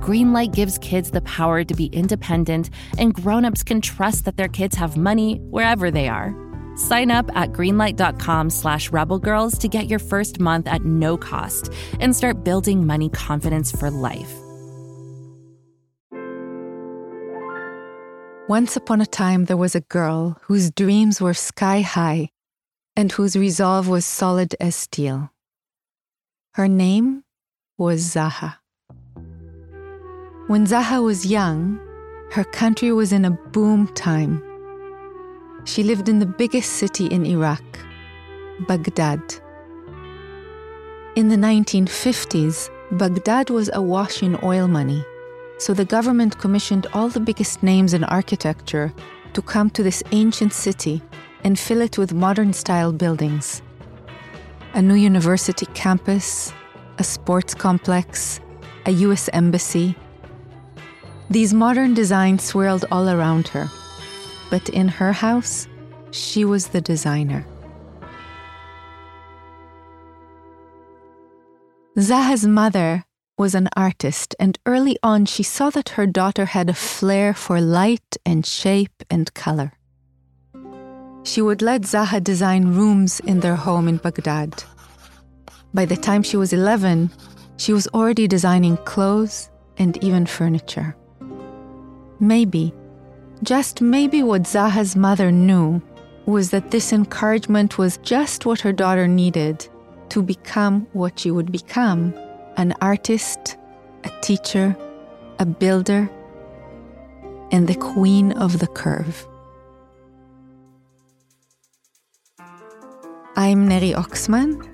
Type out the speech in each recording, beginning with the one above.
Greenlight gives kids the power to be independent, and grown-ups can trust that their kids have money wherever they are. Sign up at greenlight.com slash rebelgirls to get your first month at no cost and start building money confidence for life. Once upon a time, there was a girl whose dreams were sky high and whose resolve was solid as steel. Her name was Zaha. When Zaha was young, her country was in a boom time. She lived in the biggest city in Iraq, Baghdad. In the 1950s, Baghdad was awash in oil money, so the government commissioned all the biggest names in architecture to come to this ancient city and fill it with modern style buildings. A new university campus, a sports complex, a US embassy. These modern designs swirled all around her but in her house, she was the designer. Zaha's mother was an artist, and early on she saw that her daughter had a flair for light and shape and color. She would let Zaha design rooms in their home in Baghdad. By the time she was 11, she was already designing clothes and even furniture. Maybe just maybe what Zaha's mother knew was that this encouragement was just what her daughter needed to become what she would become an artist, a teacher, a builder, and the queen of the curve. I'm Neri Oxman,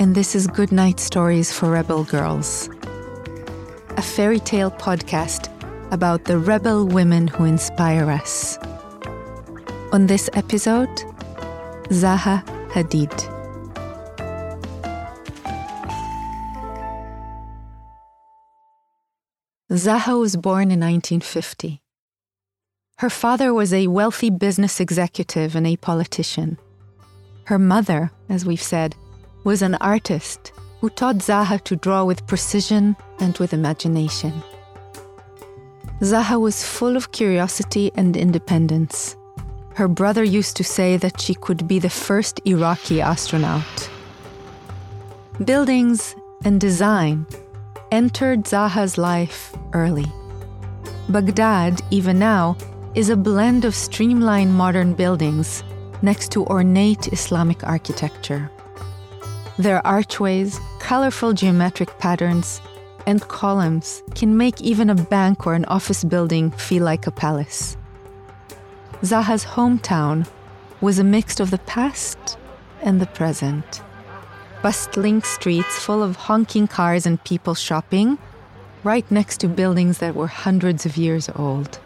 and this is Goodnight Stories for Rebel Girls, a fairy tale podcast about the rebel women who inspire us. On this episode, Zaha Hadid. Zaha was born in 1950. Her father was a wealthy business executive and a politician. Her mother, as we've said, was an artist who taught Zaha to draw with precision and with imagination. Zaha was full of curiosity and independence. Her brother used to say that she could be the first Iraqi astronaut. Buildings and design entered Zaha's life early. Baghdad, even now, is a blend of streamlined modern buildings next to ornate Islamic architecture. Their archways, colorful geometric patterns, and columns can make even a bank or an office building feel like a palace. Zaha's hometown was a mix of the past and the present. Bustling streets full of honking cars and people shopping, right next to buildings that were hundreds of years old.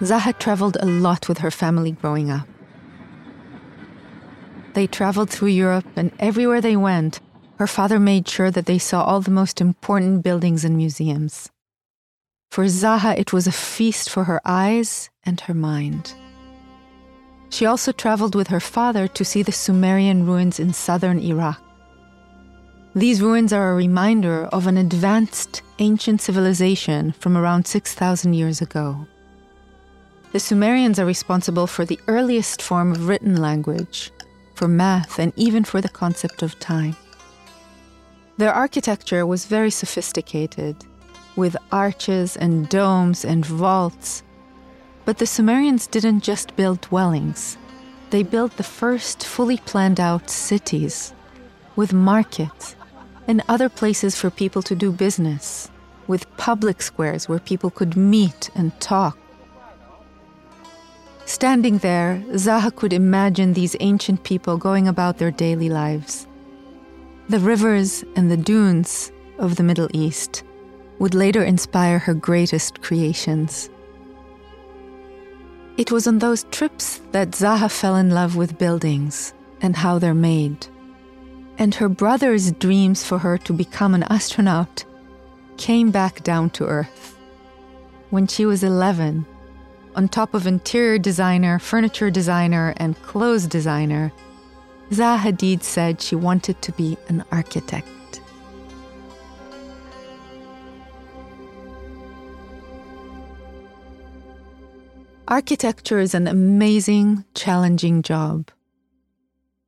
Zaha traveled a lot with her family growing up. They traveled through Europe, and everywhere they went, her father made sure that they saw all the most important buildings and museums. For Zaha, it was a feast for her eyes and her mind. She also traveled with her father to see the Sumerian ruins in southern Iraq. These ruins are a reminder of an advanced ancient civilization from around 6,000 years ago. The Sumerians are responsible for the earliest form of written language, for math, and even for the concept of time. Their architecture was very sophisticated, with arches and domes and vaults. But the Sumerians didn't just build dwellings, they built the first fully planned out cities, with markets and other places for people to do business, with public squares where people could meet and talk. Standing there, Zaha could imagine these ancient people going about their daily lives the rivers and the dunes of the Middle East would later inspire her greatest creations. It was on those trips that Zaha fell in love with buildings and how they're made. And her brother's dreams for her to become an astronaut came back down to earth. When she was 11, on top of interior designer, furniture designer, and clothes designer, Zaha Hadid said she wanted to be an architect. Architecture is an amazing, challenging job.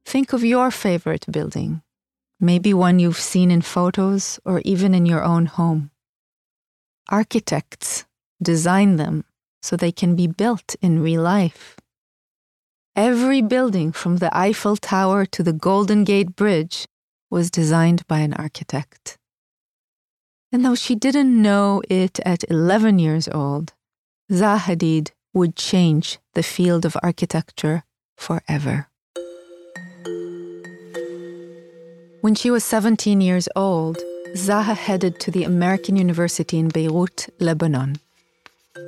Think of your favorite building, maybe one you've seen in photos or even in your own home. Architects design them so they can be built in real life. Every building from the Eiffel Tower to the Golden Gate Bridge was designed by an architect. And though she didn't know it at 11 years old, Zaha Hadid would change the field of architecture forever. When she was 17 years old, Zaha headed to the American University in Beirut, Lebanon.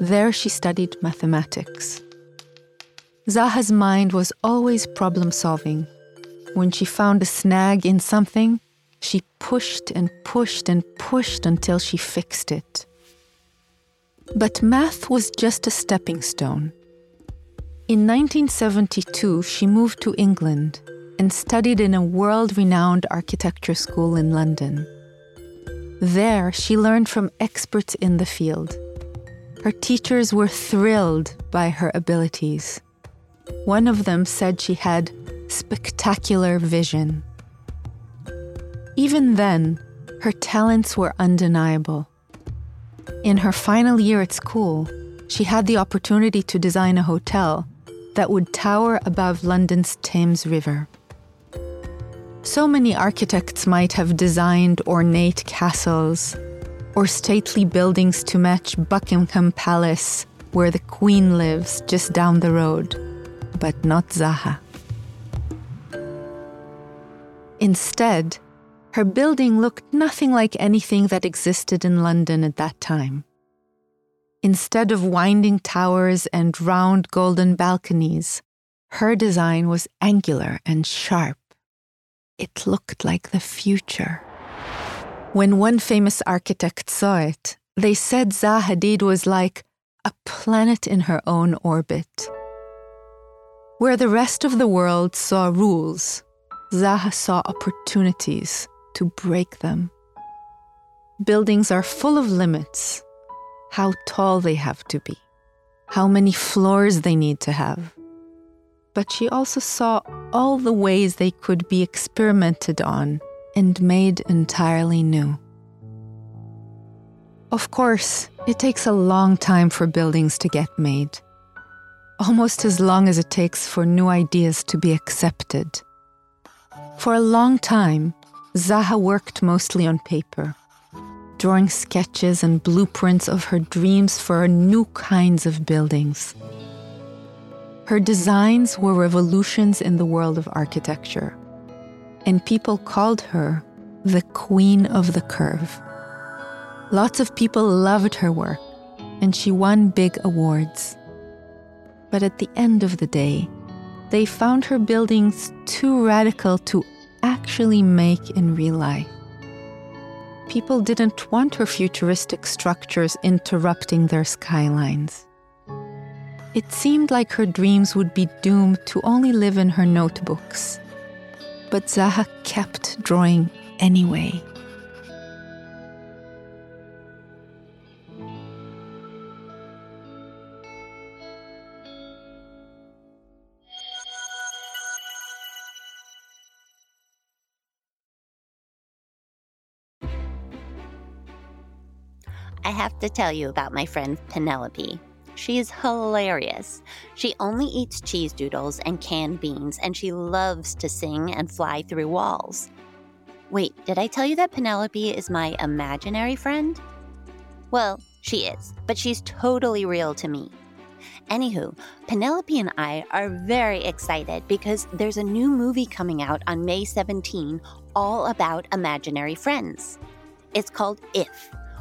There she studied mathematics. Zaha's mind was always problem solving. When she found a snag in something, she pushed and pushed and pushed until she fixed it. But math was just a stepping stone. In 1972, she moved to England and studied in a world renowned architecture school in London. There, she learned from experts in the field. Her teachers were thrilled by her abilities. One of them said she had spectacular vision. Even then, her talents were undeniable. In her final year at school, she had the opportunity to design a hotel that would tower above London's Thames River. So many architects might have designed ornate castles or stately buildings to match Buckingham Palace, where the Queen lives just down the road, but not Zaha. Instead, her building looked nothing like anything that existed in London at that time. Instead of winding towers and round golden balconies, her design was angular and sharp. It looked like the future. When one famous architect saw it, they said Zaha Hadid was like a planet in her own orbit. Where the rest of the world saw rules, Zaha saw opportunities to break them. Buildings are full of limits how tall they have to be, how many floors they need to have. But she also saw all the ways they could be experimented on and made entirely new. Of course, it takes a long time for buildings to get made, almost as long as it takes for new ideas to be accepted. For a long time, Zaha worked mostly on paper, drawing sketches and blueprints of her dreams for new kinds of buildings. Her designs were revolutions in the world of architecture, and people called her the Queen of the Curve. Lots of people loved her work, and she won big awards. But at the end of the day, they found her buildings too radical to actually make in real life. People didn't want her futuristic structures interrupting their skylines. It seemed like her dreams would be doomed to only live in her notebooks. But Zaha kept drawing anyway. I have to tell you about my friend Penelope. She is hilarious. She only eats cheese doodles and canned beans, and she loves to sing and fly through walls. Wait, did I tell you that Penelope is my imaginary friend? Well, she is, but she's totally real to me. Anywho, Penelope and I are very excited because there's a new movie coming out on May 17 all about imaginary friends. It's called If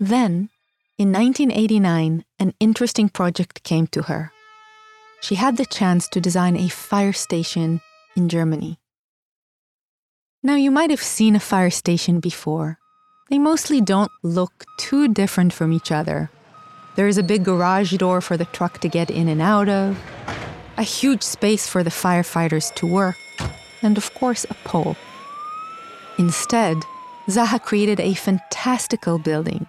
Then, in 1989, an interesting project came to her. She had the chance to design a fire station in Germany. Now, you might have seen a fire station before. They mostly don't look too different from each other. There is a big garage door for the truck to get in and out of, a huge space for the firefighters to work, and of course, a pole. Instead, Zaha created a fantastical building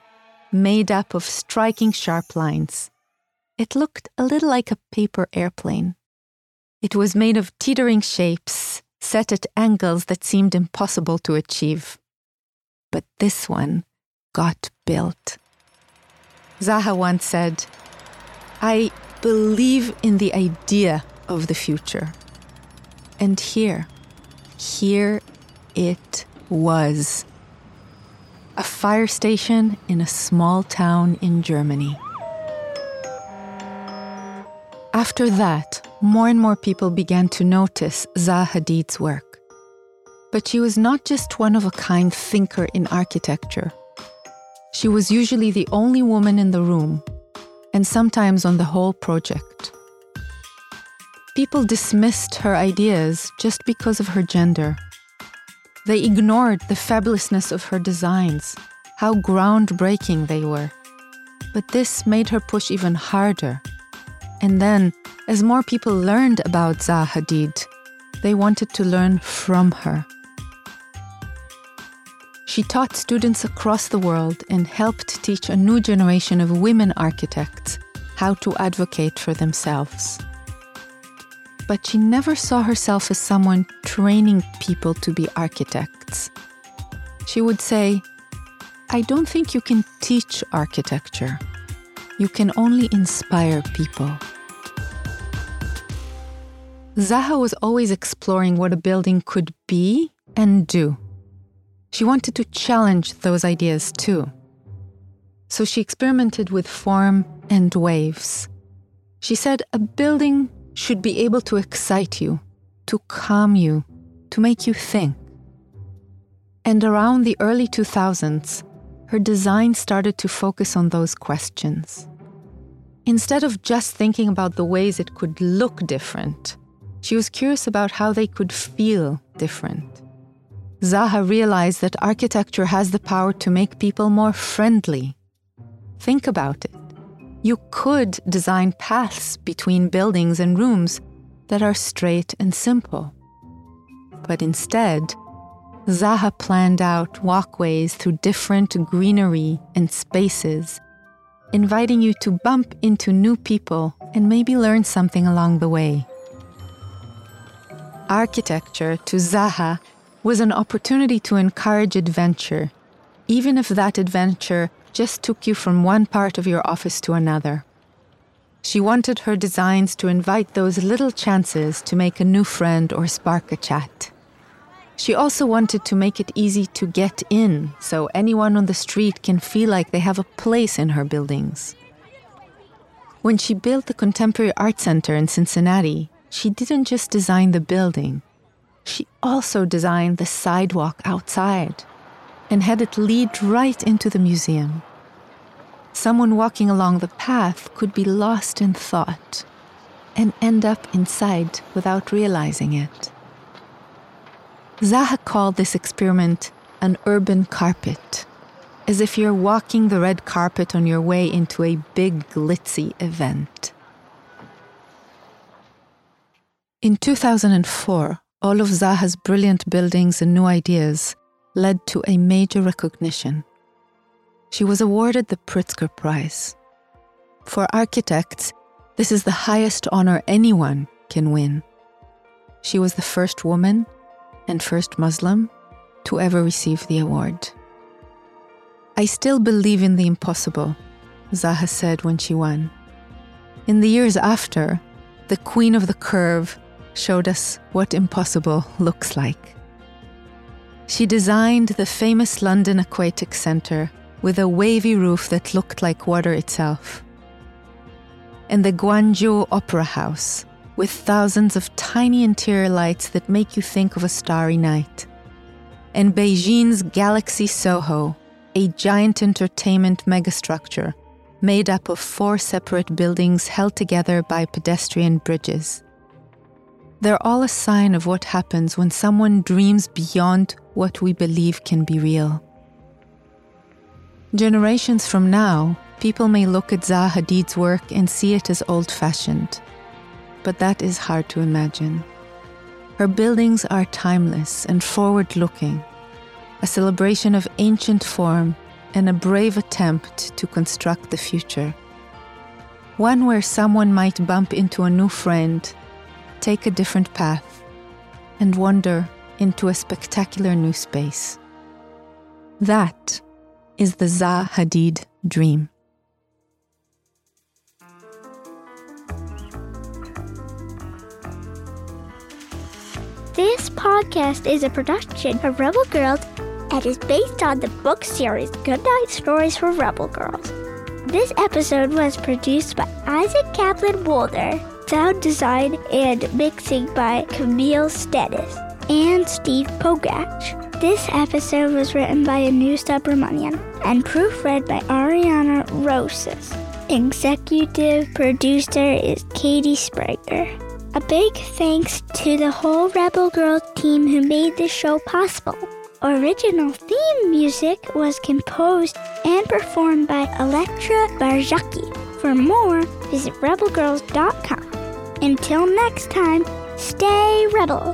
made up of striking sharp lines. It looked a little like a paper airplane. It was made of teetering shapes, set at angles that seemed impossible to achieve. But this one got built. Zaha once said, I believe in the idea of the future. And here, here it was a fire station in a small town in Germany. After that, more and more people began to notice Zaha Hadid's work. But she was not just one of a kind thinker in architecture. She was usually the only woman in the room, and sometimes on the whole project. People dismissed her ideas just because of her gender they ignored the fabulousness of her designs, how groundbreaking they were. But this made her push even harder. And then, as more people learned about Zaha Hadid, they wanted to learn from her. She taught students across the world and helped teach a new generation of women architects how to advocate for themselves but she never saw herself as someone training people to be architects. She would say, I don't think you can teach architecture. You can only inspire people. Zaha was always exploring what a building could be and do. She wanted to challenge those ideas too. So she experimented with form and waves. She said a building should be able to excite you, to calm you, to make you think. And around the early 2000s, her design started to focus on those questions. Instead of just thinking about the ways it could look different, she was curious about how they could feel different. Zaha realized that architecture has the power to make people more friendly. Think about it. You could design paths between buildings and rooms that are straight and simple. But instead, Zaha planned out walkways through different greenery and spaces, inviting you to bump into new people and maybe learn something along the way. Architecture to Zaha was an opportunity to encourage adventure, even if that adventure just took you from one part of your office to another. She wanted her designs to invite those little chances to make a new friend or spark a chat. She also wanted to make it easy to get in so anyone on the street can feel like they have a place in her buildings. When she built the Contemporary Art Center in Cincinnati, she didn't just design the building, she also designed the sidewalk outside and had it lead right into the museum. Someone walking along the path could be lost in thought and end up inside without realizing it. Zaha called this experiment an urban carpet, as if you're walking the red carpet on your way into a big, glitzy event. In 2004, all of Zaha's brilliant buildings and new ideas led to a major recognition. She was awarded the Pritzker Prize. For architects, this is the highest honor anyone can win. She was the first woman and first Muslim to ever receive the award. I still believe in the impossible, Zaha said when she won. In the years after, the Queen of the Curve showed us what impossible looks like. She designed the famous London Aquatic Centre with a wavy roof that looked like water itself. And the Guangzhou Opera House with thousands of tiny interior lights that make you think of a starry night. And Beijing's Galaxy Soho, a giant entertainment megastructure made up of four separate buildings held together by pedestrian bridges. They're all a sign of what happens when someone dreams beyond what we believe can be real. Generations from now, people may look at Zaha Hadid's work and see it as old fashioned. But that is hard to imagine. Her buildings are timeless and forward looking, a celebration of ancient form and a brave attempt to construct the future. One where someone might bump into a new friend take a different path, and wander into a spectacular new space. That is the Zaha Hadid dream. This podcast is a production of Rebel Girls and is based on the book series Goodnight Stories for Rebel Girls. This episode was produced by Isaac Kaplan Woolner Sound design and mixing by Camille Stennis and Steve Pogach. This episode was written by Anu Subramanian and proofread by Ariana Rosas. Executive producer is Katie Spranger. A big thanks to the whole Rebel Girls team who made this show possible. Original theme music was composed and performed by Elettra Bargiacchi. For more, visit rebelgirls.com. Until next time, stay rebel.